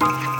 Bye.